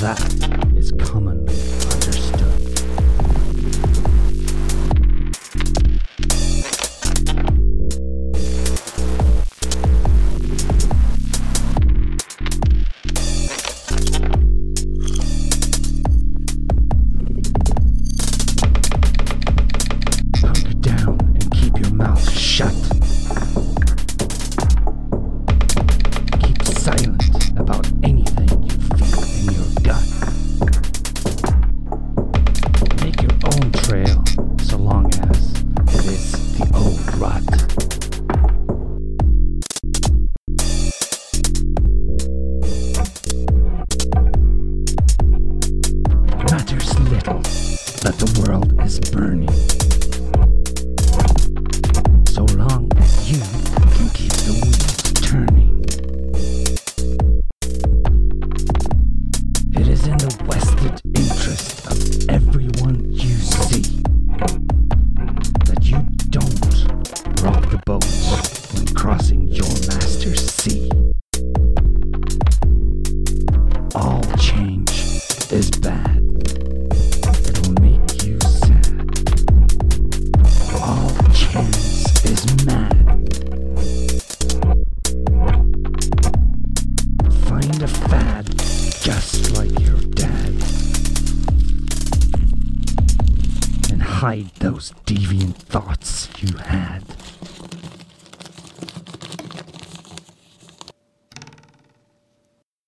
that. that the world is burning. A fad, just like your dad. And hide those deviant thoughts you had.